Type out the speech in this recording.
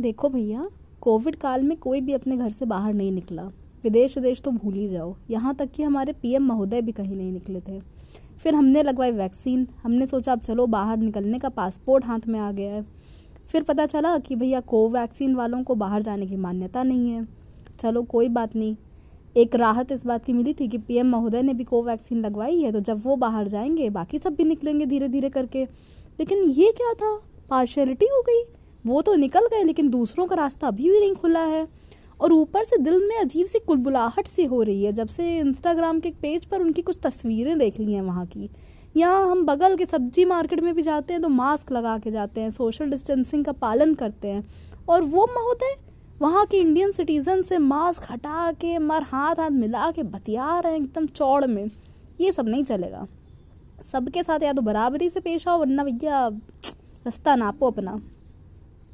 देखो भैया, कोविड काल में कोई भी अपने घर से बाहर नहीं निकला। विदेश विदेश तो भूल ही जाओ। यहाँ तक कि हमारे पीएम महोदय भी कहीं नहीं निकले थे। फिर हमने लगवाई वैक्सीन। हमने सोचा, अब चलो बाहर निकलने का पासपोर्ट हाथ में आ गया है। फिर पता चला कि भैया, कोवैक्सीन वालों को बाहर जाने की मान्यता नहीं है। चलो, कोई बात नहीं। एक राहत इस बात की मिली थी कि पीएम महोदय ने भी कोवैक्सीन लगवाई है तो जब वो बाहर जाएँगे, बाकी सब भी निकलेंगे धीरे धीरे करके। लेकिन ये क्या था? पार्शलिटी हो गई। वो तो निकल गए, लेकिन दूसरों का रास्ता अभी भी नहीं खुला है। और ऊपर से दिल में अजीब सी कुलबुलाहट सी हो रही है, जब से इंस्टाग्राम के पेज पर उनकी कुछ तस्वीरें देख ली हैं वहाँ की। यहाँ हम बगल के सब्ज़ी मार्केट में भी जाते हैं तो मास्क लगा के जाते हैं सोशल डिस्टेंसिंग का पालन करते हैं। और वो महोदय, वहाँ के इंडियन सिटीजन से मास्क हटा के, मर हाथ हाथ मिला के बतिया रहे हैं एकदम चौड़ में। ये सब नहीं चलेगा। सबके साथ या तो बराबरी से पेश आओ, वरना भैया, रास्ता नापो अपना।